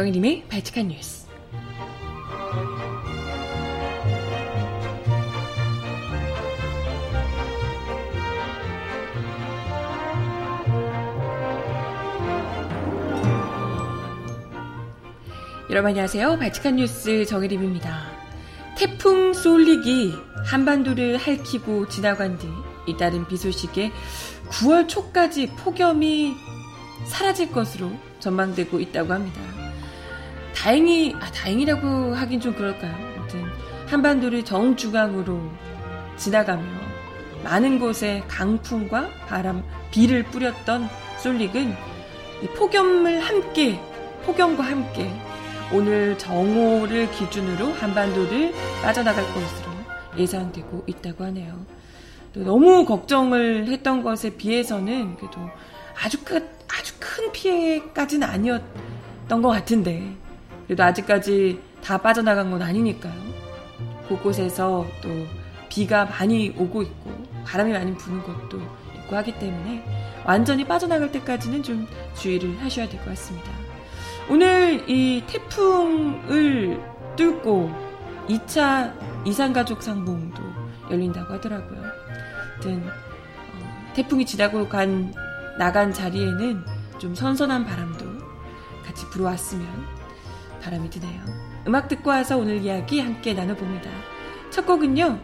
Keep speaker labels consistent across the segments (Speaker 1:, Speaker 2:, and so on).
Speaker 1: 정희님의 발칙한 뉴스. 여러분 안녕하세요. 발칙한 뉴스 정혜림입니다. 태풍 쏠릭이 한반도를 핥히고 지나간 뒤 잇따른 비 소식에 9월 초까지 폭염이 사라질 것으로 전망되고 있다고 합니다. 다행히, 아, 다행이라고 하긴 좀 그럴까요? 아무튼, 한반도를 정주강으로 지나가며 많은 곳에 강풍과 바람, 비를 뿌렸던 쏠릭은 폭염을 함께, 폭염과 함께 오늘 정오를 기준으로 한반도를 빠져나갈 것으로 예상되고 있다고 하네요. 너무 걱정을 했던 것에 비해서는 그래도 아주 큰, 아주 큰 피해까지는 아니었던 것 같은데 그래도 아직까지 다 빠져나간 건 아니니까요. 곳곳에서 또 비가 많이 오고 있고 바람이 많이 부는 것도 있고 하기 때문에 완전히 빠져나갈 때까지는 좀 주의를 하셔야 될 것 같습니다. 오늘 이 태풍을 뚫고 2차 이산가족 상봉도 열린다고 하더라고요. 아무튼 어, 태풍이 지나고 간 나간 자리에는 좀 선선한 바람도 같이 불어왔으면 바람이 드네요. 음악 듣고 와서 오늘 이야기 함께 나눠봅니다. 첫 곡은요.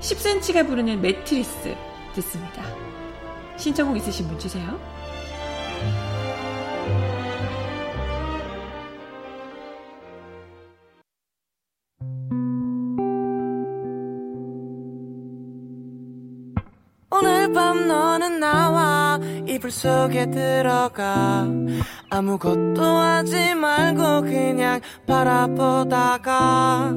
Speaker 1: 10cm가 부르는 매트리스 듣습니다. 신청곡 있으신 분 주세요.
Speaker 2: 밤 너는 나와 이불 속에 들어가. 아무것도 하지 말고 그냥 바라보다가.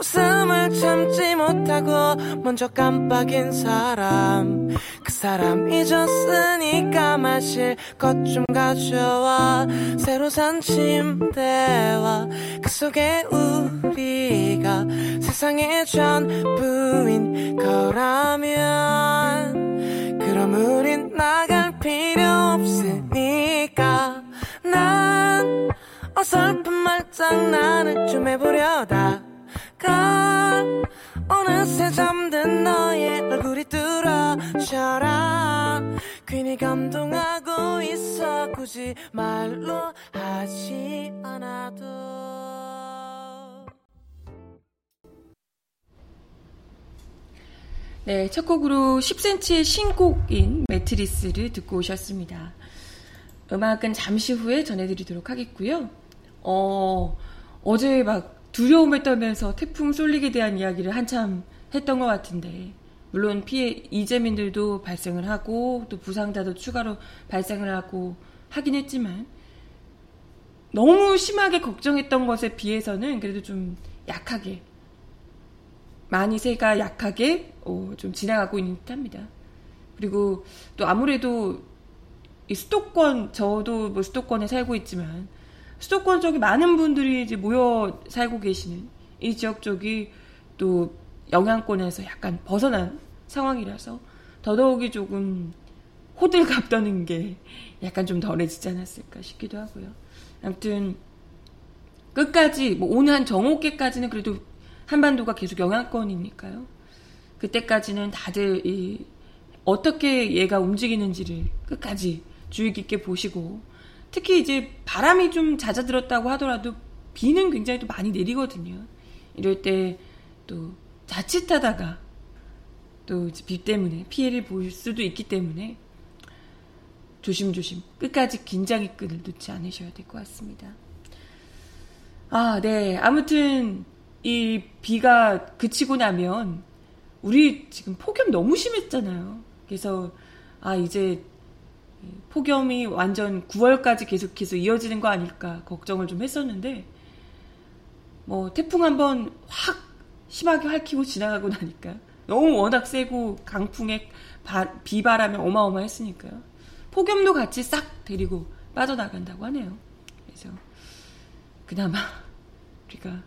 Speaker 2: 웃음을 참지 못하고 먼저 깜빡인 사람. 그 사람 잊었으니까 마실 것 좀 가져와. 새로 산 침대와 그 속에 우리가 세상의 전부인 거라면. 그럼 우린 나갈 필요 없으니까. 난 어설픈 말장난을 좀 해보려다 가 어느새 잠든 너의 얼굴이 뚫어져라. 괜히 감동하고 있어. 굳이 말로 하지 않아도
Speaker 1: 네, 첫 곡으로 10cm의 신곡인 매트리스를 듣고 오셨습니다. 음악은 잠시 후에 전해드리도록 하겠고요. 어, 어제 막 두려움에 떨면서 태풍 쏠릭에 대한 이야기를 한참 했던 것 같은데, 물론 피해 이재민들도 발생을 하고, 또 부상자도 추가로 발생을 하고 하긴 했지만, 너무 심하게 걱정했던 것에 비해서는 그래도 좀 약하게 많이 새가 약하게 어, 좀 지나가고 있는 듯합니다. 그리고 또 아무래도 이 수도권 저도 뭐 수도권에 살고 있지만 수도권 쪽에 많은 분들이 이제 모여 살고 계시는 이 지역 쪽이 또 영향권에서 약간 벗어난 상황이라서 더더욱이 조금 호들갑 떠는 게 약간 좀 덜해지지 않았을까 싶기도 하고요. 아무튼 끝까지 뭐 오늘 한 정오께까지는 그래도 한반도가 계속 영향권이니까요. 그때까지는 다들 이 어떻게 얘가 움직이는지를 끝까지 주의 깊게 보시고 특히 이제 바람이 좀 잦아들었다고 하더라도 비는 굉장히 또 많이 내리거든요. 이럴 때 또 자칫하다가 또 비 때문에 피해를 볼 수도 있기 때문에 조심조심 끝까지 긴장의 끈을 놓지 않으셔야 될 것 같습니다. 아, 네. 아무튼 이 비가 그치고 나면 우리 지금 폭염 너무 심했잖아요. 그래서 아 이제 폭염이 완전 9월까지 계속해서 이어지는 거 아닐까 걱정을 좀 했었는데 뭐 태풍 한번 확 심하게 핥히고 지나가고 나니까 너무 워낙 세고 강풍에 바, 비바람이 어마어마했으니까요. 폭염도 같이 싹 데리고 빠져나간다고 하네요. 그래서 그나마 우리가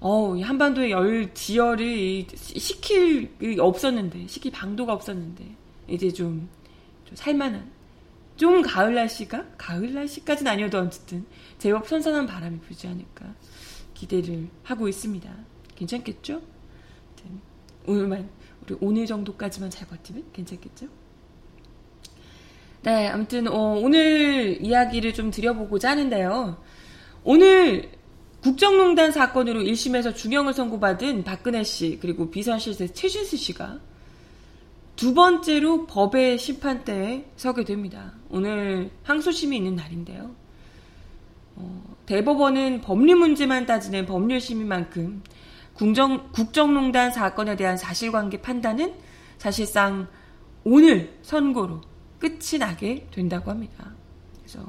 Speaker 1: 어, 한반도의 열 지열이 식힐 없었는데, 식힐 방도가 없었는데, 이제 좀, 좀 살만한 좀 가을 날씨가 가을 날씨까지는 아니어도 어쨌든 제법 선선한 바람이 불지 않을까 기대를 하고 있습니다. 괜찮겠죠? 오늘만 우리 오늘 정도까지만 잘 버티면 괜찮겠죠? 네, 아무튼 어, 오늘 이야기를 좀 드려보고자 하는데요. 오늘 국정농단 사건으로 1심에서 중형을 선고받은 박근혜 씨 그리고 비선실세 최준수 씨가 두 번째로 법의 심판대에 서게 됩니다. 오늘 항소심이 있는 날인데요. 어, 대법원은 법리 문제만 따지는 법률심의만큼 국정, 국정농단 사건에 대한 사실관계 판단은 사실상 오늘 선고로 끝이 나게 된다고 합니다. 그래서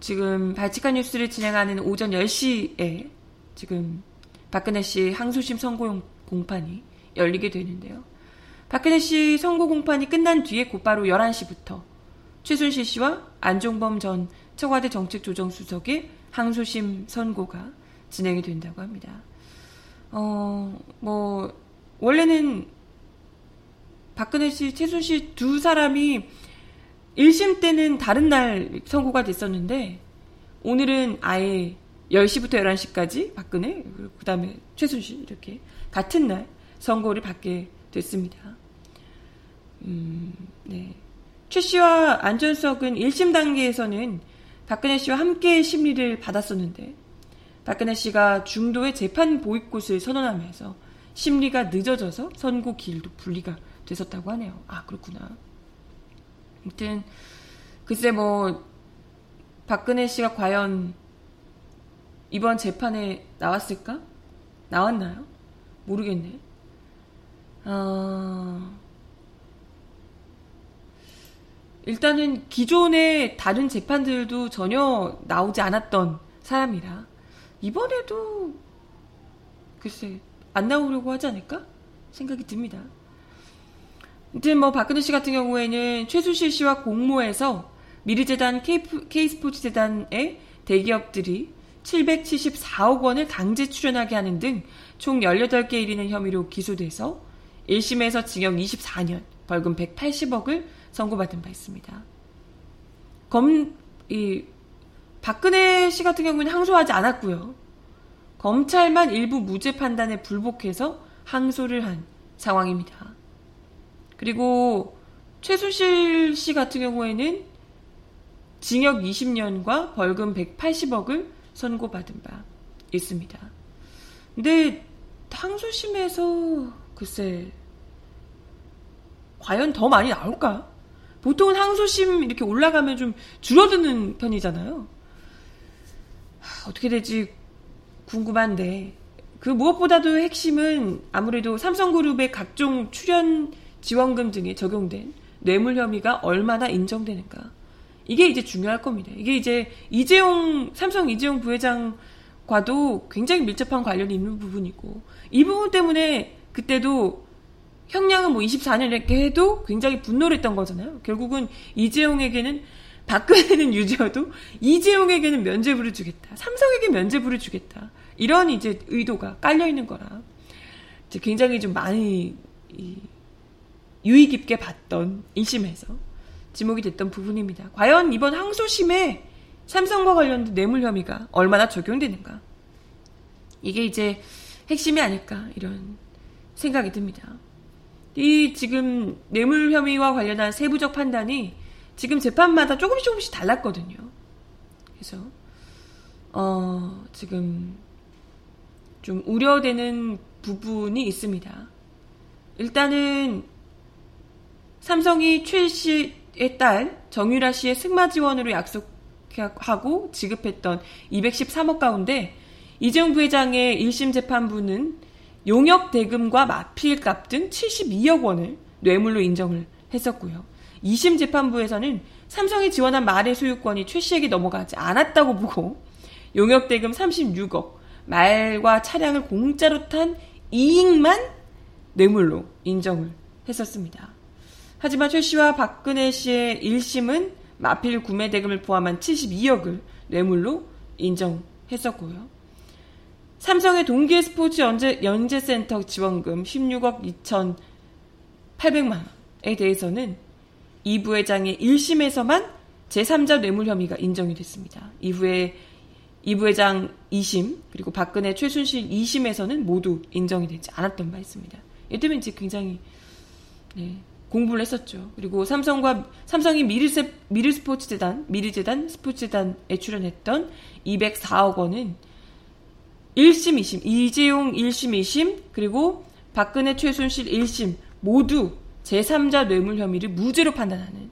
Speaker 1: 지금 발칙한 뉴스를 진행하는 오전 10시에 지금 박근혜 씨 항소심 선고 공판이 열리게 되는데요. 박근혜 씨 선고 공판이 끝난 뒤에 곧바로 11시부터 최순실 씨와 안종범 전 청와대 정책조정수석의 항소심 선고가 진행이 된다고 합니다. 어, 뭐, 원래는 박근혜 씨, 최순실 두 사람이 1심 때는 다른 날 선고가 됐었는데, 오늘은 아예 10시부터 11시까지 박근혜, 그 다음에 최순실 이렇게 같은 날 선고를 받게 됐습니다. 음, 네. 최 씨와 안전석은 1심 단계에서는 박근혜 씨와 함께 심리를 받았었는데 박근혜 씨가 중도의 재판 보입곳을 선언하면서 심리가 늦어져서 선고 기일도 분리가 됐었다고 하네요. 아 그렇구나. 아무튼 글쎄 뭐 박근혜 씨가 과연 이번 재판에 나왔을까? 나왔나요? 모르겠네. 어... 일단은 기존의 다른 재판들도 전혀 나오지 않았던 사람이라 이번에도 글쎄 안 나오려고 하지 않을까 생각이 듭니다. 아무튼 뭐 박근혜 씨 같은 경우에는 최수실 씨와 공모해서 미르재단 K스포츠재단의 대기업들이 774억 원을 강제 출연하게 하는 등 총 18개 이르는 혐의로 기소돼서 1심에서 징역 24년, 벌금 180억을 선고받은 바 있습니다. 검, 이, 박근혜 씨 같은 경우는 항소하지 않았고요. 검찰만 일부 무죄 판단에 불복해서 항소를 한 상황입니다. 그리고 최순실 씨 같은 경우에는 징역 20년과 벌금 180억을 선고받은 바 있습니다. 근데 항소심에서 글쎄 과연 더 많이 나올까? 보통은 항소심 이렇게 올라가면 좀 줄어드는 편이잖아요. 어떻게 될지 궁금한데 그 무엇보다도 핵심은 아무래도 삼성그룹의 각종 출연 지원금 등에 적용된 뇌물 혐의가 얼마나 인정되는가. 이게 이제 중요할 겁니다. 이게 이제 이재용, 삼성 이재용 부회장과도 굉장히 밀접한 관련이 있는 부분이고, 이 부분 때문에 그때도 형량은 뭐 24년 이렇게 해도 굉장히 분노를 했던 거잖아요. 결국은 이재용에게는 박근혜는 유죄여도 이재용에게는 면죄부를 주겠다. 삼성에게 면죄부를 주겠다. 이런 이제 의도가 깔려 있는 거라. 이제 굉장히 좀 많이 유의 깊게 봤던 1심에서 지목이 됐던 부분입니다. 과연 이번 항소심에 삼성과 관련된 뇌물 혐의가 얼마나 적용되는가? 이게 이제 핵심이 아닐까 이런 생각이 듭니다. 이 지금 뇌물 혐의와 관련한 세부적 판단이 지금 재판마다 조금씩 조금씩 달랐거든요. 그래서 어 지금 좀 우려되는 부분이 있습니다. 일단은 삼성이 최 씨의 딸 정유라 씨의 승마 지원으로 약속하고 지급했던 213억 가운데 이재용 부회장의 1심 재판부는 용역 대금과 마필값 등 72억 원을 뇌물로 인정을 했었고요. 2심 재판부에서는 삼성이 지원한 말의 소유권이 최 씨에게 넘어가지 않았다고 보고 용역 대금 36억, 말과 차량을 공짜로 탄 이익만 뇌물로 인정을 했었습니다. 하지만 최 씨와 박근혜 씨의 1심은 마필 구매 대금을 포함한 72억을 뇌물로 인정했었고요. 삼성의 동계 스포츠 연재, 연재센터 지원금 16억 2,800만 원에 대해서는 이 부회장의 1심에서만 제3자 뇌물 혐의가 인정이 됐습니다. 이후에 이 부회장 2심 그리고 박근혜 최순실 2심에서는 모두 인정이 되지 않았던 바 있습니다. 이 때문에 이제 굉장히 네, 공부를 했었죠. 그리고 삼성과 삼성이 미르세, 미르스포츠재단, 미르재단, 스포츠재단에 출연했던 204억 원은 1심, 2심, 이재용 1심, 2심, 그리고 박근혜 최순실 1심 모두 제3자 뇌물 혐의를 무죄로 판단하는.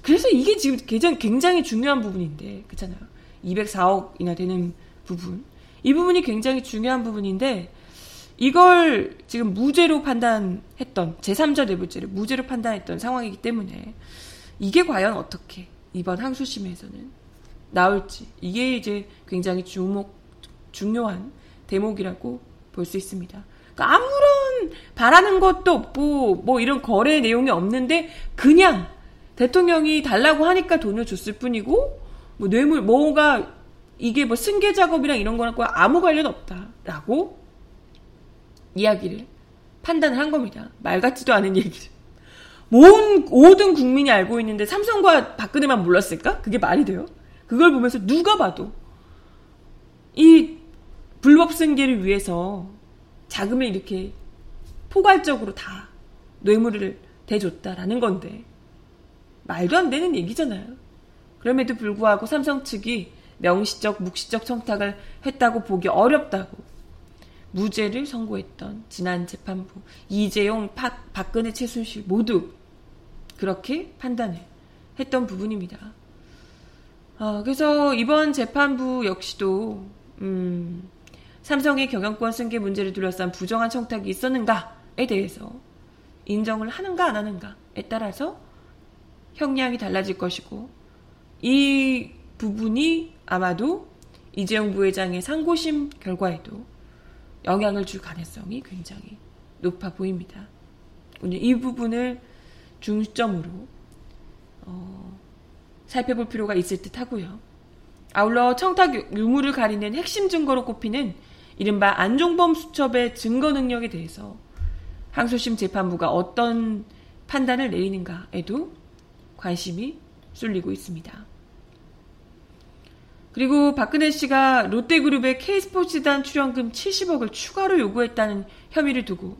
Speaker 1: 그래서 이게 지금 굉장히, 굉장히 중요한 부분인데, 그렇잖아요. 204억이나 되는 부분. 이 부분이 굉장히 중요한 부분인데, 이걸 지금 무죄로 판단했던 제3자 뇌물죄를 무죄로 판단했던 상황이기 때문에 이게 과연 어떻게 이번 항소심에서는 나올지 이게 이제 굉장히 주목 중요한 대목이라고 볼 수 있습니다. 그러니까 아무런 바라는 것도 없고 뭐 이런 거래 내용이 없는데 그냥 대통령이 달라고 하니까 돈을 줬을 뿐이고 뭐 뇌물 뭐가 이게 뭐 승계 작업이랑 이런 거랑 아무 관련 없다라고 이야기를 판단을 한 겁니다. 말 같지도 않은 얘기를. 모든, 모든 국민이 알고 있는데 삼성과 박근혜만 몰랐을까? 그게 말이 돼요? 그걸 보면서 누가 봐도 이 불법 승계를 위해서 자금을 이렇게 포괄적으로 다 뇌물을 대줬다라는 건데 말도 안 되는 얘기잖아요. 그럼에도 불구하고 삼성 측이 명시적, 묵시적 청탁을 했다고 보기 어렵다고 무죄를 선고했던 지난 재판부 이재용, 박, 박근혜, 최순실 모두 그렇게 판단을 했던 부분입니다. 어, 그래서 이번 재판부 역시도 음, 삼성의 경영권 승계 문제를 둘러싼 부정한 청탁이 있었는가에 대해서 인정을 하는가 안 하는가에 따라서 형량이 달라질 것이고 이 부분이 아마도 이재용 부회장의 상고심 결과에도 영향을 줄 가능성이 굉장히 높아 보입니다. 이 부분을 중점으로 어, 살펴볼 필요가 있을 듯 하고요. 아울러 청탁 유무를 가리는 핵심 증거로 꼽히는 이른바 안종범 수첩의 증거 능력에 대해서 항소심 재판부가 어떤 판단을 내리는가에도 관심이 쏠리고 있습니다. 그리고 박근혜 씨가 롯데그룹의 K스포츠단 출연금 70억을 추가로 요구했다는 혐의를 두고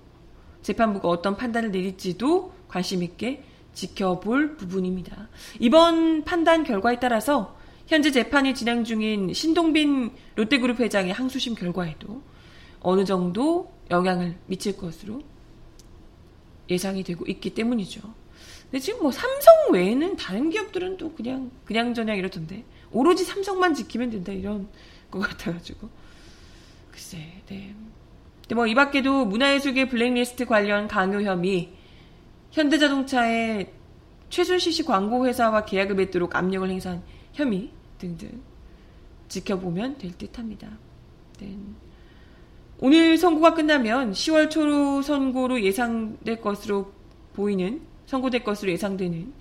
Speaker 1: 재판부가 어떤 판단을 내릴지도 관심 있게 지켜볼 부분입니다. 이번 판단 결과에 따라서 현재 재판이 진행 중인 신동빈 롯데그룹 회장의 항소심 결과에도 어느 정도 영향을 미칠 것으로 예상이 되고 있기 때문이죠. 근데 지금 뭐 삼성 외에는 다른 기업들은 또 그냥 그냥 저냥 이러던데 오로지 삼성만 지키면 된다 이런 것 같아가지고 글쎄 네. 근데 뭐 이 밖에도 문화예술계 블랙리스트 관련 강요 혐의 현대자동차의 최순실 씨 광고 회사와 계약을 맺도록 압력을 행사한 혐의 등등 지켜보면 될 듯합니다. 네. 오늘 선고가 끝나면 10월 초 선고로 예상될 것으로 보이는 선고될 것으로 예상되는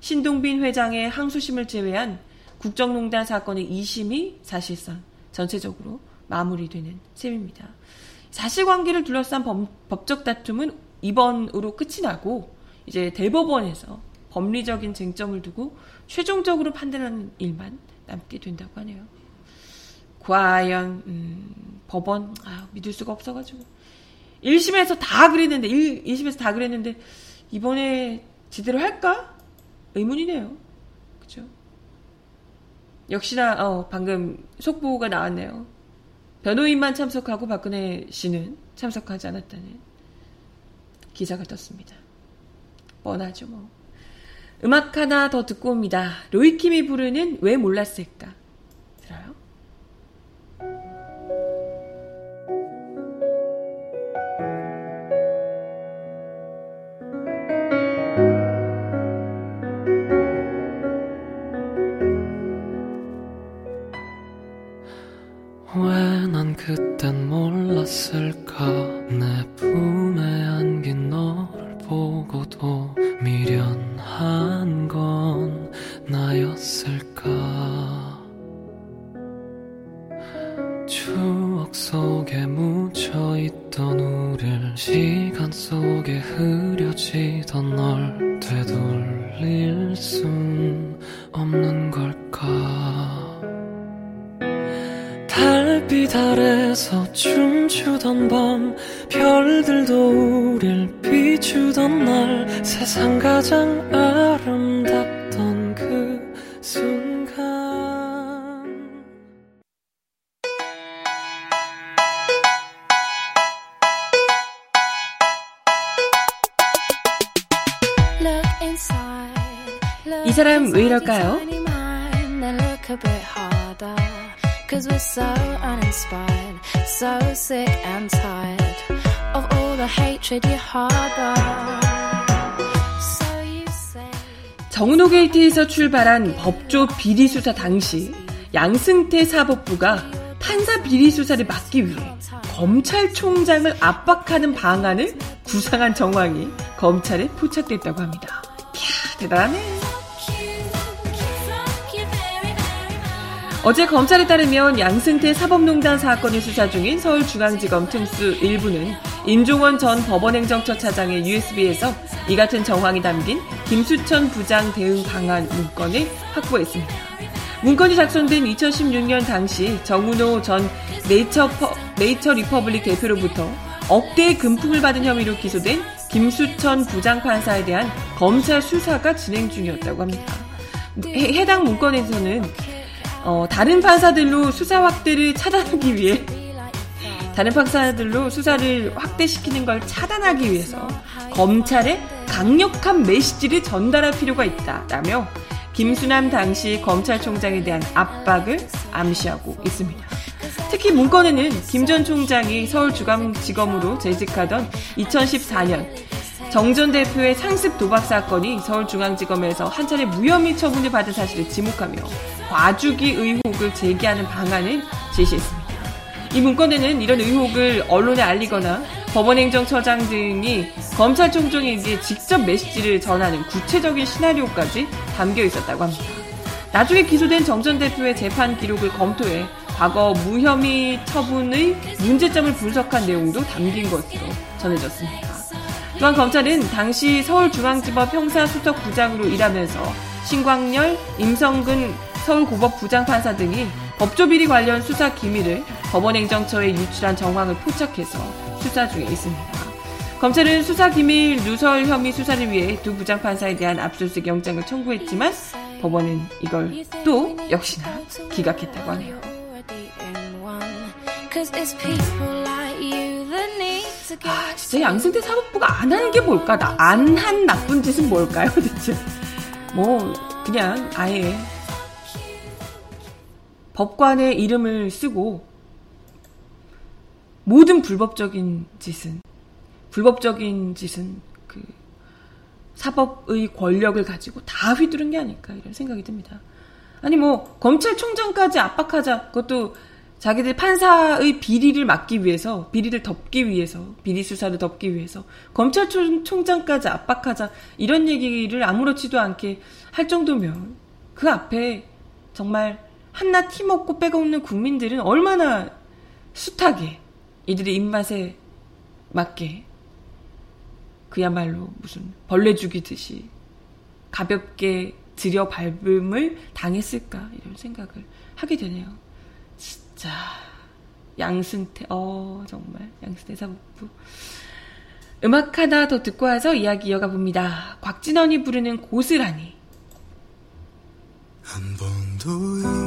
Speaker 1: 신동빈 회장의 항소심을 제외한 국정농단 사건의 2심이 사실상 전체적으로 마무리되는 셈입니다. 사실관계를 둘러싼 법, 적 다툼은 이번으로 끝이 나고 이제 대법원에서 법리적인 쟁점을 두고 최종적으로 판단하는 일만 남게 된다고 하네요. 과연 음, 법원 아, 믿을 수가 없어가지고 1심에서 다 그랬는데 1, 2심에서 다 그랬는데 이번에 제대로 할까 의문이네요. 역시나 어, 방금 속보가 나왔네요. 변호인만 참석하고 박근혜 씨는 참석하지 않았다는 기사가 떴습니다. 뻔하죠 뭐. 음악 하나 더 듣고 옵니다. 로이킴이 부르는 왜 몰랐을까?
Speaker 3: 그땐 몰랐을까 내 품에
Speaker 1: sick and tired of all the hatred you harbor. 정은호 게이트에서 출발한 법조 비리 수사 당시 양승태 사법부가 판사 비리 수사를 막기 위해 검찰총장을 압박하는 방안을 구상한 정황이 검찰에 포착됐다고 합니다. 이야, 대단하 어제 검찰에 따르면 양승태 사법농단 사건을 수사 중인 서울중앙지검 특수 1부는 임종헌 전 법원행정처 차장의 USB에서 이 같은 정황이 담긴 김수천 부장 대응 방안 문건을 확보했습니다. 문건이 작성된 2016년 당시 정운호 전 네이처, 퍼, 네이처 리퍼블릭 대표로부터 억대의 금품을 받은 혐의로 기소된 김수천 부장판사에 대한 검찰 수사가 진행 중이었다고 합니다. 해, 당 문건에서는 어, 다른 판사들로 수사 확대를 차단하기 위해 다른 판사들로 수사를 확대시키는 걸 차단하기 위해서 검찰에 강력한 메시지를 전달할 필요가 있다라며 김수남 당시 검찰총장에 대한 압박을 암시하고 있습니다. 특히 문건에는 김 전 총장이 서울중앙지검으로 재직하던 2014년 정 전 대표의 상습 도박 사건이 서울중앙지검에서 한 차례 무혐의 처분을 받은 사실을 지목하며 과주기 의혹을 제기하는 방안을 제시했습니다. 이 문건에는 이런 의혹을 언론에 알리거나 법원행정처장 등이 검찰총장에게 직접 메시지를 전하는 구체적인 시나리오까지 담겨 있었다고 합니다. 나중에 기소된 정 전 대표의 재판 기록을 검토해 과거 무혐의 처분의 문제점을 분석한 내용도 담긴 것으로 전해졌습니다. 또한 검찰은 당시 서울중앙지법 형사수석 부장으로 일하면서 신광열, 임성근 서울고법 부장판사 등이 법조비리 관련 수사 기밀을 법원행정처에 유출한 정황을 포착해서 수사 중에 있습니다. 검찰은 수사 기밀 누설 혐의 수사를 위해 두 부장판사에 대한 압수수색 영장을 청구했지만 법원은 이걸 또 역시나 기각했다고 하네요. 아, 진짜 양승태 사법부가 안 하는 게 뭘까? 안한 나쁜 짓은 뭘까요, 대체? 뭐, 그냥 아예 법관의 이름을 쓰고 모든 불법적인 짓은, 불법적인 짓은 그 사법의 권력을 가지고 다 휘두른 게 아닐까, 이런 생각이 듭니다. 아니, 뭐, 검찰총장까지 압박하자. 그것도 자기들 판사의 비리를 막기 위해서, 비리를 덮기 위해서, 비리 수사를 덮기 위해서, 검찰총장까지 압박하자, 이런 얘기를 아무렇지도 않게 할 정도면, 그 앞에 정말 한낱 힘없고 빼고없는 국민들은 얼마나 숱하게 이들의 입맛에 맞게 그야말로 무슨 벌레 죽이듯이 가볍게 들여 밟음을 당했을까 이런 생각을 하게 되네요. 자, 양승태, 어, 정말, 양승태 사법부. 음악 하나 더 듣고 와서 이야기 이어가 봅니다. 곽진원이 부르는 고스란히. 한 번도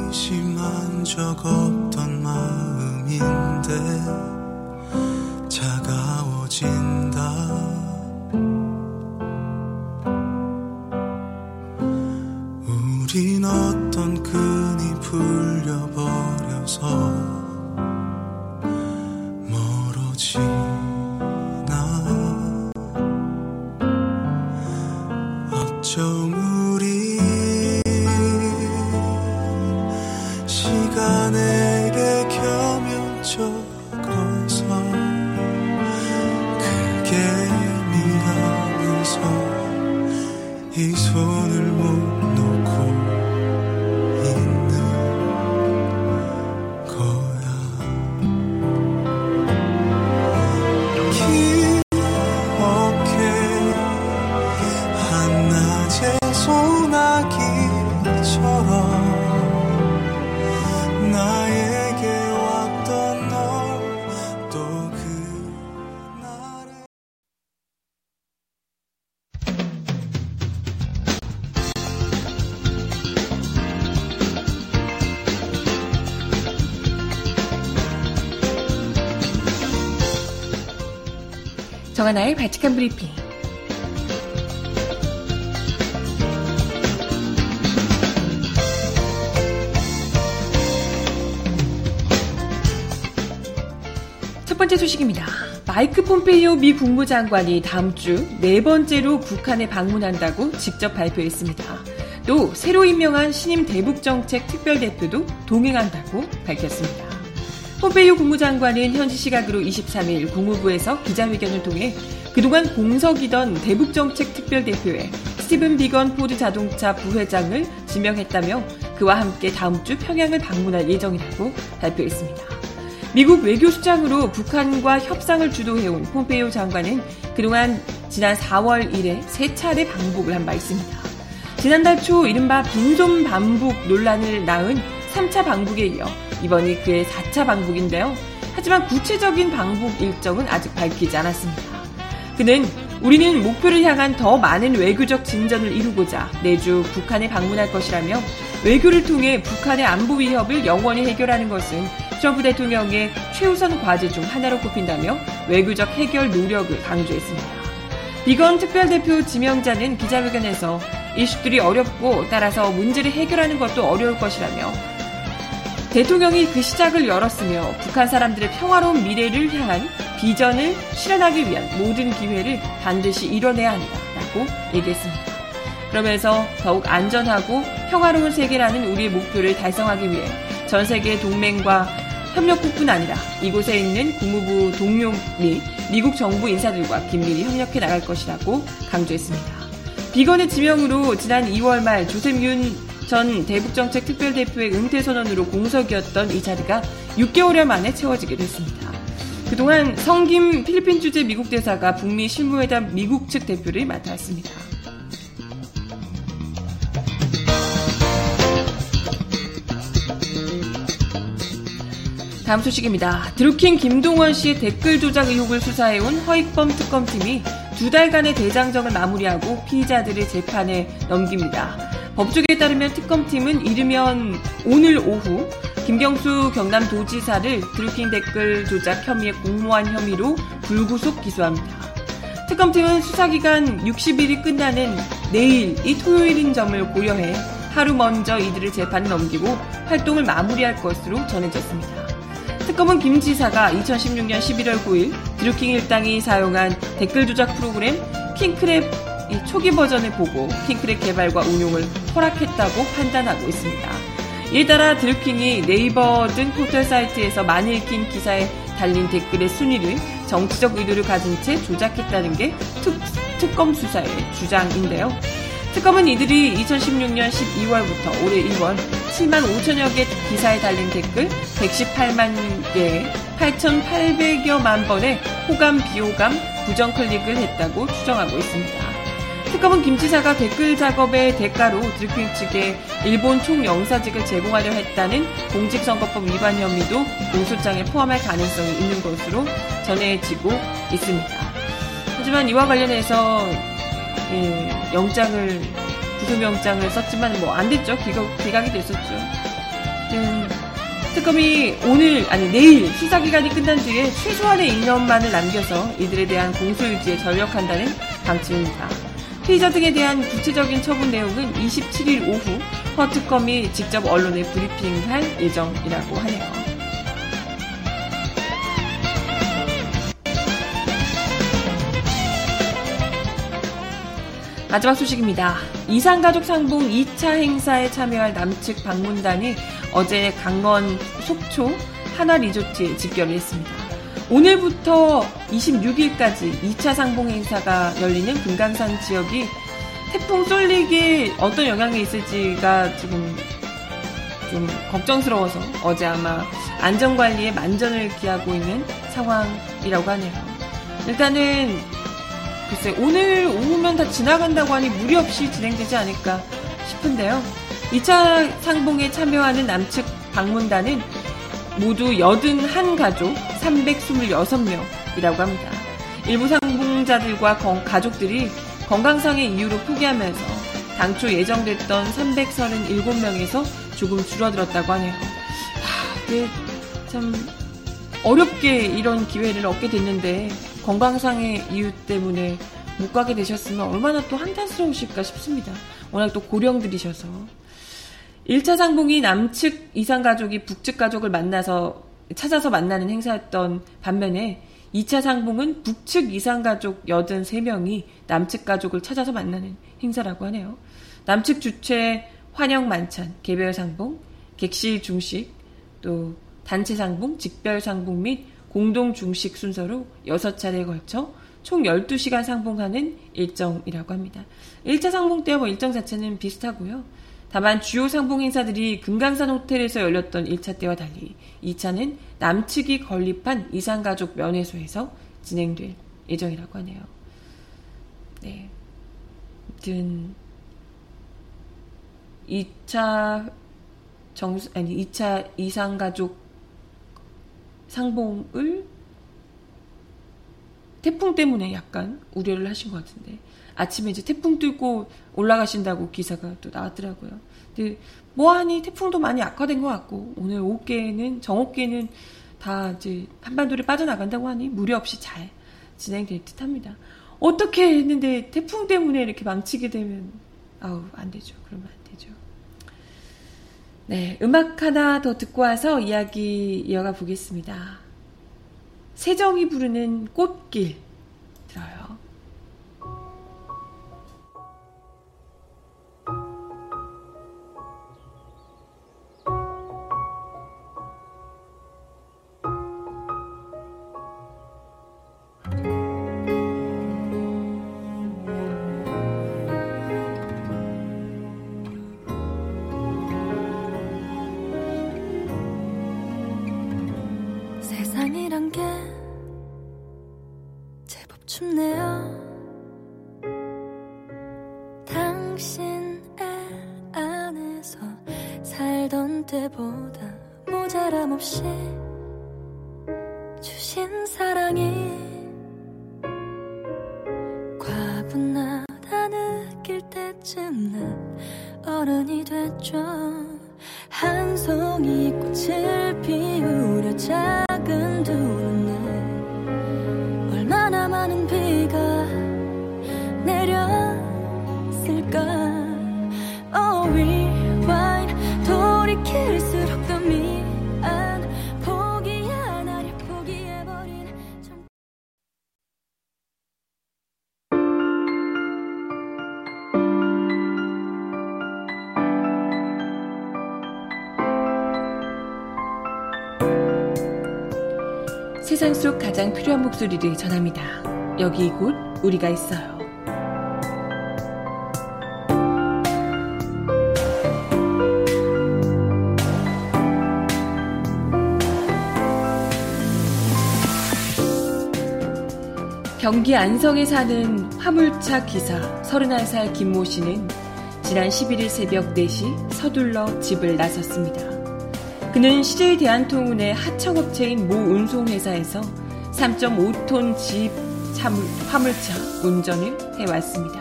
Speaker 1: 의심한 적 없던 마음인데, 차가워진다. 우린 어 song. 정하나의 발칙한 브리핑. 첫 번째 소식입니다. 마이크 폼페이오 미 국무장관이 다음 주 네 번째로 북한에 방문한다고 직접 발표했습니다. 또 새로 임명한 신임 대북정책 특별대표도 동행한다고 밝혔습니다. 폼페이오 국무장관은 현지 시각으로 23일 국무부에서 기자회견을 통해 그동안 공석이던 대북정책 특별대표에 스티븐 비건 포드 자동차 부회장을 지명했다며 그와 함께 다음 주 평양을 방문할 예정이라고 발표했습니다. 미국 외교수장으로 북한과 협상을 주도해온 폼페이오 장관은 그동안 지난 4월 이래 세 차례 방북을 한 바 있습니다. 지난달 초 이른바 빈손 방북 논란을 낳은 3차 방북에 이어 이번이 그의 4차 방북인데요. 하지만 구체적인 방북 일정은 아직 밝히지 않았습니다. 그는 우리는 목표를 향한 더 많은 외교적 진전을 이루고자 내주 북한에 방문할 것이라며 외교를 통해 북한의 안보 위협을 영원히 해결하는 것은 트럼프 대통령의 최우선 과제 중 하나로 꼽힌다며 외교적 해결 노력을 강조했습니다. 비건 특별대표 지명자는 기자회견에서 이슈들이 어렵고 따라서 문제를 해결하는 것도 어려울 것이라며 대통령이 그 시작을 열었으며 북한 사람들의 평화로운 미래를 향한 비전을 실현하기 위한 모든 기회를 반드시 이뤄내야 한다 라고 얘기했습니다. 그러면서 더욱 안전하고 평화로운 세계라는 우리의 목표를 달성하기 위해 전 세계 동맹과 협력국뿐 아니라 이곳에 있는 국무부 동료 및 미국 정부 인사들과 긴밀히 협력해 나갈 것이라고 강조했습니다. 비건의 지명으로 지난 2월 말 조셉 윤 전 대북정책 특별대표의 은퇴 선언으로 공석이었던 이 자리가 6개월여 만에 채워지게 됐습니다. 그동안 성김 필리핀 주재 미국 대사가 북미 실무회담 미국 측 대표를 맡았습니다. 다음 소식입니다. 드루킹 김동원 씨의 댓글 조작 의혹을 수사해온 허익범 특검팀이 두 달간의 대장정을 마무리하고 피의자들을 재판에 넘깁니다. 법조계에 따르면 특검팀은 이르면 오늘 오후 김경수 경남도지사를 드루킹 댓글 조작 혐의의 공모한 혐의로 불구속 기소합니다. 특검팀은 수사기간 60일이 끝나는 내일 이 토요일인 점을 고려해 하루 먼저 이들을 재판에 넘기고 활동을 마무리할 것으로 전해졌습니다. 특검은 김 지사가 2016년 11월 9일 드루킹 일당이 사용한 댓글 조작 프로그램 킹크랩 초기 버전을 보고 킹크랩 개발과 운용을 허락했다고 판단하고 있습니다. 이에 따라 드루킹이 네이버 등 포털 사이트에서 많이 읽힌 기사에 달린 댓글의 순위를 정치적 의도를 가진 채 조작했다는 게 특, 특검 수사의 주장인데요. 특검은 이들이 2016년 12월부터 올해 1월 7만 5천여 개 기사에 달린 댓글 118만 개에 8,800여만 번의 호감, 비호감, 부정 클릭을 했다고 추정하고 있습니다. 특검은 김 지사가 댓글 작업의 대가로 드루킹 측에 일본 총영사직을 제공하려 했다는 공직선거법 위반 혐의도 공소장에 포함할 가능성이 있는 것으로 전해지고 있습니다. 하지만 이와 관련해서 예, 영장을 구속영장을 썼지만 뭐 안 됐죠. 기각, 기각이 됐었죠. 음, 특검이 오늘 아니 내일 수사 기간이 끝난 뒤에 최소한의 인원만을 남겨서 이들에 대한 공소 유지에 전력한다는 방침입니다. 피의자 등에 대한 구체적인 처분 내용은 27일 오후 허 특검이 직접 언론에 브리핑할 예정이라고 하네요. 마지막 소식입니다. 이상가족 상봉 2차 행사에 참여할 남측 방문단이 어제 강원 속초 하나 리조트에 집결을 했습니다. 오늘부터 26일까지 2차 상봉 행사가 열리는 금강산 지역이 태풍 쏠릭에 어떤 영향이 있을지가 지금 좀 걱정스러워서 어제 아마 안전관리에 만전을 기하고 있는 상황이라고 하네요. 일단은 글쎄 오늘 오후면 다 지나간다고 하니 무리 없이 진행되지 않을까 싶은데요. 2차 상봉에 참여하는 남측 방문단은 모두 81가족 326명이라고 합니다. 일부 상봉자들과 가족들이 건강상의 이유로 포기하면서 당초 예정됐던 337명에서 조금 줄어들었다고 하네요. 하, 네, 참 어렵게 이런 기회를 얻게 됐는데 건강상의 이유 때문에 못 가게 되셨으면 얼마나 또 한탄스러우실까 싶습니다. 워낙 또 고령들이셔서. 1차 상봉이 남측 이상 가족이 북측 가족을 만나서 찾아서 만나는 행사였던 반면에 2차 상봉은 북측 이상 가족 83명이 남측 가족을 찾아서 만나는 행사라고 하네요. 남측 주최 환영 만찬, 개별 상봉, 객실 중식, 또 단체 상봉, 직별 상봉 및 공동 중식 순서로 6차례에 걸쳐 총 12시간 상봉하는 일정이라고 합니다. 1차 상봉 때와 뭐 일정 자체는 비슷하고요. 다만 주요 상봉 행사들이 금강산 호텔에서 열렸던 1차 때와 달리 2차는 남측이 건립한 이상가족 면회소에서 진행될 예정이라고 하네요. 네. 아무튼 2차 정 아니 2차 이상가족 상봉을 태풍 때문에 약간 우려를 하신 것 같은데 아침에 이제 태풍 뚫고 올라가신다고 기사가 또 나왔더라고요. 근데 뭐하니 태풍도 많이 악화된 것 같고 오늘 오후께는 정오께는 다 이제 한반도를 빠져나간다고 하니 무리 없이 잘 진행될 듯합니다. 어떻게 했는데 태풍 때문에 이렇게 망치게 되면 아우 안 되죠. 그러면 안 되죠. 네, 음악 하나 더 듣고 와서 이야기 이어가 보겠습니다. 세정이 부르는 꽃길 세상 속 가장 필요한 목소리를 전합니다. 여기 곧 우리가 있어요. 경기 안성에 사는 화물차 기사 31살 김모 씨는 지난 11일 새벽 4시 서둘러 집을 나섰습니다. 그는 CJ 대한통운의 하청업체인 모 운송회사에서 3.5톤 집 화물차 운전을 해왔습니다.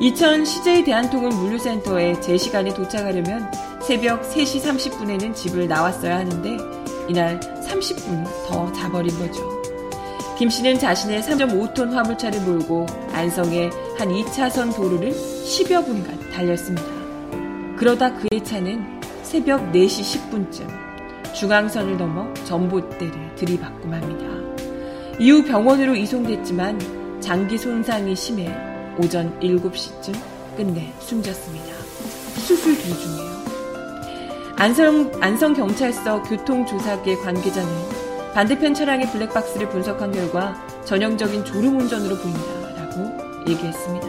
Speaker 1: 이천 CJ 대한통운 물류센터에 제 시간에 도착하려면 새벽 3시 30분에는 집을 나왔어야 하는데 이날 30분 더 자버린 거죠. 김 씨는 자신의 3.5톤 화물차를 몰고 안성의 한 2차선 도로를 10여 분간 달렸습니다. 그러다 그의 차는 새벽 4시 10분쯤 중앙선을 넘어 전봇대를 들이받고 맙니다. 이후 병원으로 이송됐지만 장기 손상이 심해 오전 7시쯤 끝내 숨졌습니다. 수술 도중이에요. 안성, 안성경찰서 교통조사계 관계자는 반대편 차량의 블랙박스를 분석한 결과 전형적인 졸음운전으로 보인다라고 얘기했습니다.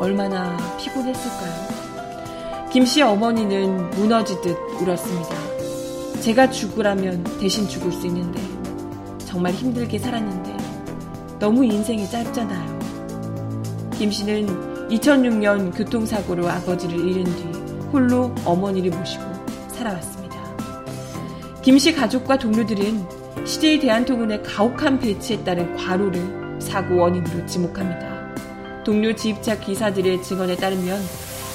Speaker 1: 얼마나 피곤했을까요? 김 씨의 어머니는 무너지듯 울었습니다. 제가 죽으라면 대신 죽을 수 있는데 정말 힘들게 살았는데 너무 인생이 짧잖아요. 김 씨는 2006년 교통사고로 아버지를 잃은 뒤 홀로 어머니를 모시고 살아왔습니다. 김 씨 가족과 동료들은 CJ 대한통운의 가혹한 배치에 따른 과로를 사고 원인으로 지목합니다. 동료 지입차 기사들의 증언에 따르면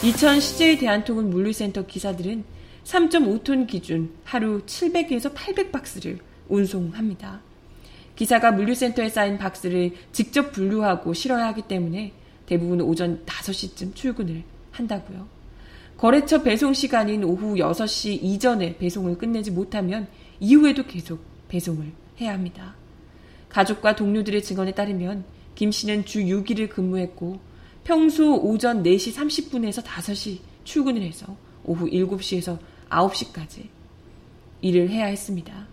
Speaker 1: 이천 CJ 대한통운 물류센터 기사들은 3.5톤 기준 하루 700에서 800박스를 운송합니다. 기사가 물류센터에 쌓인 박스를 직접 분류하고 실어야 하기 때문에 대부분 오전 5시쯤 출근을 한다고요. 거래처 배송 시간인 오후 6시 이전에 배송을 끝내지 못하면 이후에도 계속 배송을 해야 합니다. 가족과 동료들의 증언에 따르면 김 씨는 주 6일을 근무했고 평소 오전 4시 30분에서 5시 출근을 해서 오후 7시에서 9시까지 일을 해야 했습니다.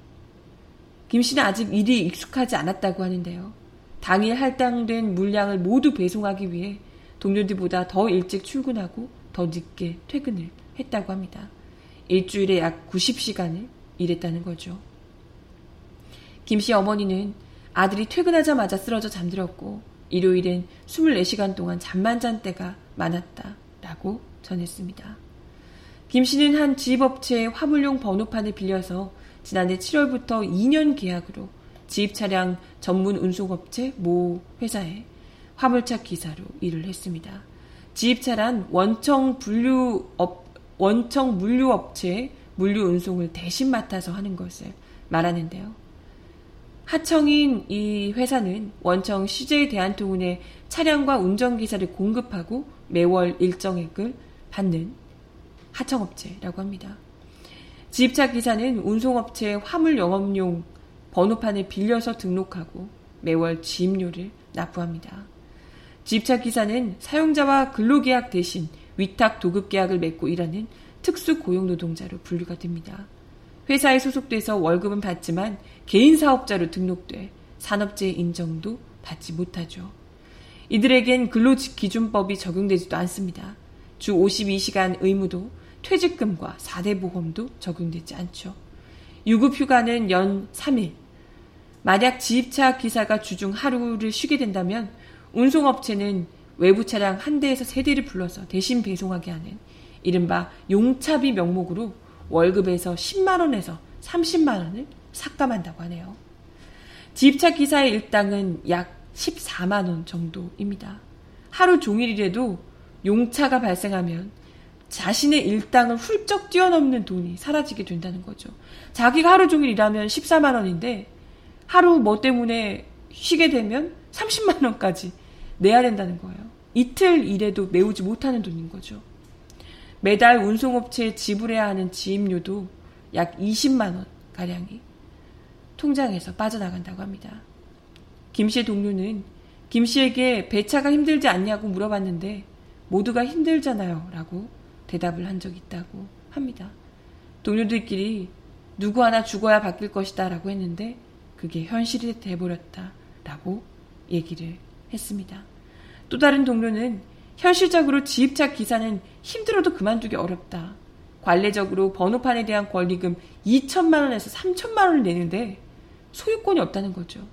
Speaker 1: 김 씨는 아직 일이 익숙하지 않았다고 하는데요. 당일 할당된 물량을 모두 배송하기 위해 동료들보다 더 일찍 출근하고 더 늦게 퇴근을 했다고 합니다. 일주일에 약 90시간을 일했다는 거죠. 김 씨 어머니는 아들이 퇴근하자마자 쓰러져 잠들었고 일요일엔 24시간 동안 잠만 잔 때가 많았다 라고 전했습니다. 김 씨는 한 지입업체의 화물용 번호판을 빌려서 지난해 7월부터 2년 계약으로 지입 차량 전문 운송업체 모 회사에 화물차 기사로 일을 했습니다. 지입차란 원청 분류업 원청 물류업체의 물류 운송을 대신 맡아서 하는 것을 말하는데요. 하청인 이 회사는 원청 CJ 대한통운에 차량과 운전기사를 공급하고 매월 일정액을 받는 하청업체라고 합니다. 지입차 기사는 운송업체 화물 영업용 번호판을 빌려서 등록하고 매월 지입료를 납부합니다. 지입차 기사는 사용자와 근로계약 대신 위탁 도급계약을 맺고 일하는 특수 고용노동자로 분류가 됩니다. 회사에 소속돼서 월급은 받지만 개인 사업자로 등록돼 산업재 인정도 받지 못하죠. 이들에겐 근로기준법이 적용되지도 않습니다. 주 52시간 의무도 퇴직금과 4대 보험도 적용되지 않죠. 유급 휴가는 연 3일. 만약 지입차 기사가 주중 하루를 쉬게 된다면 운송업체는 외부 차량 한 대에서 세 대를 불러서 대신 배송하게 하는 이른바 용차비 명목으로 월급에서 10만원에서 30만원을 삭감한다고 하네요. 지입차 기사의 일당은 약 14만원 정도입니다. 하루 종일이라도 용차가 발생하면 자신의 일당을 훌쩍 뛰어넘는 돈이 사라지게 된다는 거죠. 자기가 하루 종일 일하면 14만 원인데 하루 뭐 때문에 쉬게 되면 30만 원까지 내야 된다는 거예요. 이틀 일해도 메우지 못하는 돈인 거죠. 매달 운송업체에 지불해야 하는 지입료도 약 20만 원 가량이 통장에서 빠져나간다고 합니다. 김 씨의 동료는 김 씨에게 배차가 힘들지 않냐고 물어봤는데 모두가 힘들잖아요. 라고 대답을 한 적이 있다고 합니다. 동료들끼리 누구 하나 죽어야 바뀔 것이다 라고 했는데 그게 현실이 돼버렸다 라고 얘기를 했습니다. 또 다른 동료는 현실적으로 지입차 기사는 힘들어도 그만두기 어렵다. 관례적으로 번호판에 대한 권리금 2천만 원에서 3천만 원을 내는데 소유권이 없다는 거죠.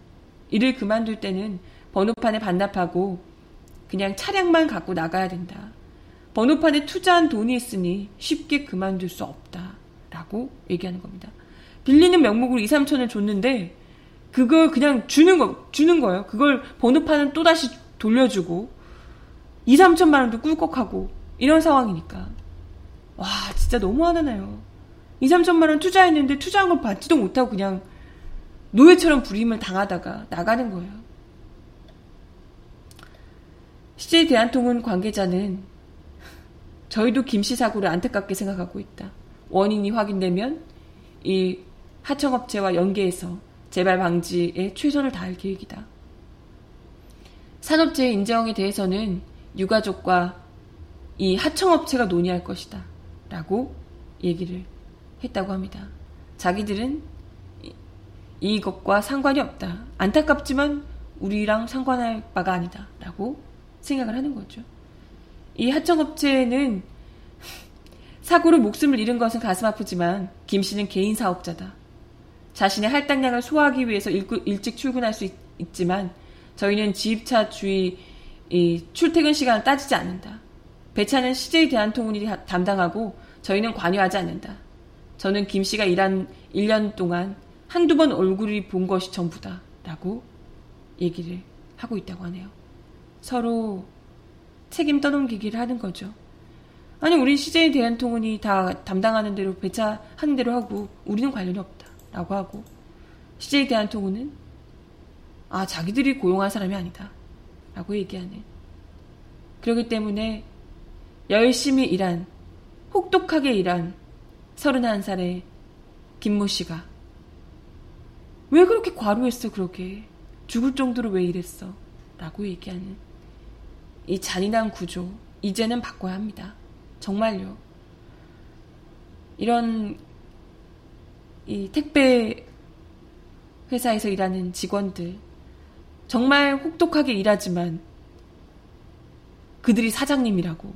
Speaker 1: 이를 그만둘 때는 번호판에 반납하고 그냥 차량만 갖고 나가야 된다. 번호판에 투자한 돈이 있으니 쉽게 그만둘 수 없다. 라고 얘기하는 겁니다. 빌리는 명목으로 2, 3천을 줬는데 그걸 그냥 주는 거, 주는 거예요. 그걸 번호판은 또다시 돌려주고 2, 3천만 원도 꿀꺽하고 이런 상황이니까. 와, 진짜 너무 화나네요. 2, 3천만 원 투자했는데 투자한 걸 받지도 못하고 그냥 노예처럼 불임을 당하다가 나가는 거예요. CJ 대한통운 관계자는 저희도 김씨 사고를 안타깝게 생각하고 있다. 원인이 확인되면 이 하청업체와 연계해서 재발 방지에 최선을 다할 계획이다. 산업재해 인정에 대해서는 유가족과 이 하청업체가 논의할 것이다. 라고 얘기를 했다고 합니다. 자기들은 이것과 상관이 없다. 안타깝지만 우리랑 상관할 바가 아니다. 라고 생각을 하는 거죠. 이 하청업체는 사고로 목숨을 잃은 것은 가슴 아프지만 김 씨는 개인 사업자다. 자신의 할당량을 소화하기 위해서 일찍 출근할 수 있, 지만 저희는 지입차 주의 출퇴근 시간을 따지지 않는다. 배차는 CJ 대한통운이 담당하고 저희는 관여하지 않는다. 저는 김 씨가 일한 1년 동안 한두 번 얼굴이 본 것이 전부다. 라고 얘기를 하고 있다고 하네요. 서로 책임 떠넘기기를 하는 거죠. 아니 우리 CJ 대한통운이 다 담당하는 대로 배차하는 대로 하고 우리는 관련이 없다 라고 하고 CJ 대한통운은 아, 자기들이 고용한 사람이 아니다. 라고 얘기하는. 그렇기 때문에 열심히 일한, 혹독하게 일한 31살의 김모 씨가 왜 그렇게 과로했어, 그렇게. 죽을 정도로 왜 이랬어? 라고 얘기하는 이 잔인한 구조, 이제는 바꿔야 합니다. 정말요. 이런 이 택배 회사에서 일하는 직원들 정말 혹독하게 일하지만 그들이 사장님이라고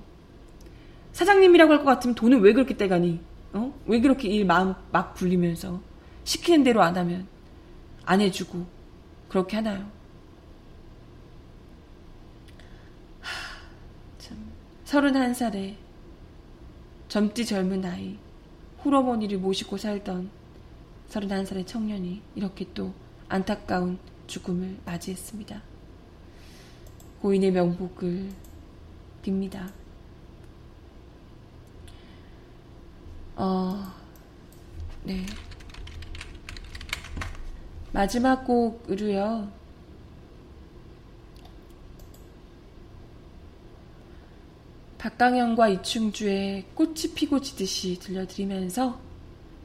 Speaker 1: 사장님이라고 할 것 같으면 돈을 왜 그렇게 떼가니? 어? 왜 그렇게 일 마음 막 굴리면서 시키는 대로 안 하면 안 해주고 그렇게 하나요? 하, 참 31살에 젊디 젊은 나이 홀어머니를 모시고 살던 31살의 청년이 이렇게 또 안타까운 죽음을 맞이했습니다. 고인의 명복을 빕니다. 어, 네. 마지막 곡으로요. 박강현과 이충주의 꽃이 피고 지듯이 들려드리면서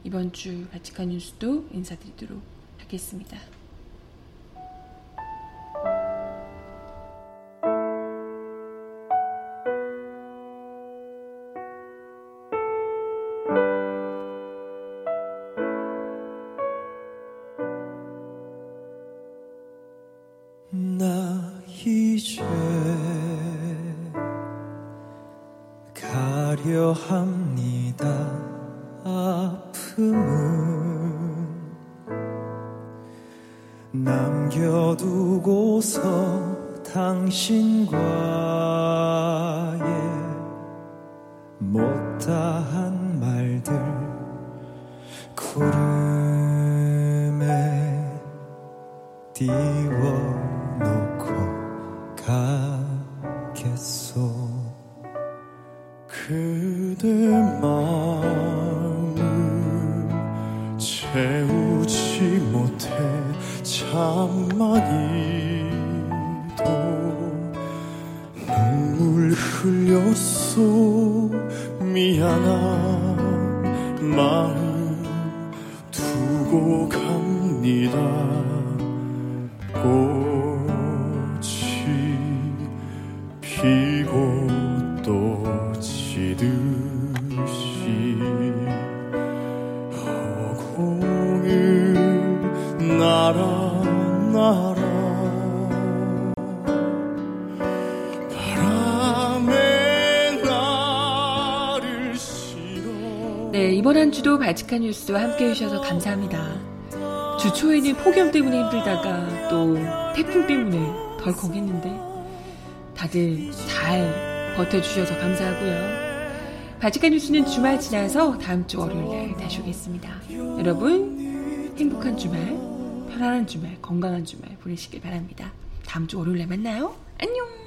Speaker 1: 이번 주 바치칸 뉴스도 인사드리도록 하겠습니다. 하려 합니다. 아픔은 남겨두고서 당신과 바치카 뉴스와 함께 해주셔서 감사합니다. 주 초에는 폭염 때문에 힘들다가 또 태풍 때문에 덜컥 했는데 다들 잘 버텨주셔서 감사하고요. 바치카 뉴스는 주말 지나서 다음 주 월요일 날 다시 오겠습니다. 여러분 행복한 주말, 편안한 주말, 건강한 주말 보내시길 바랍니다. 다음 주 월요일 날 만나요. 안녕!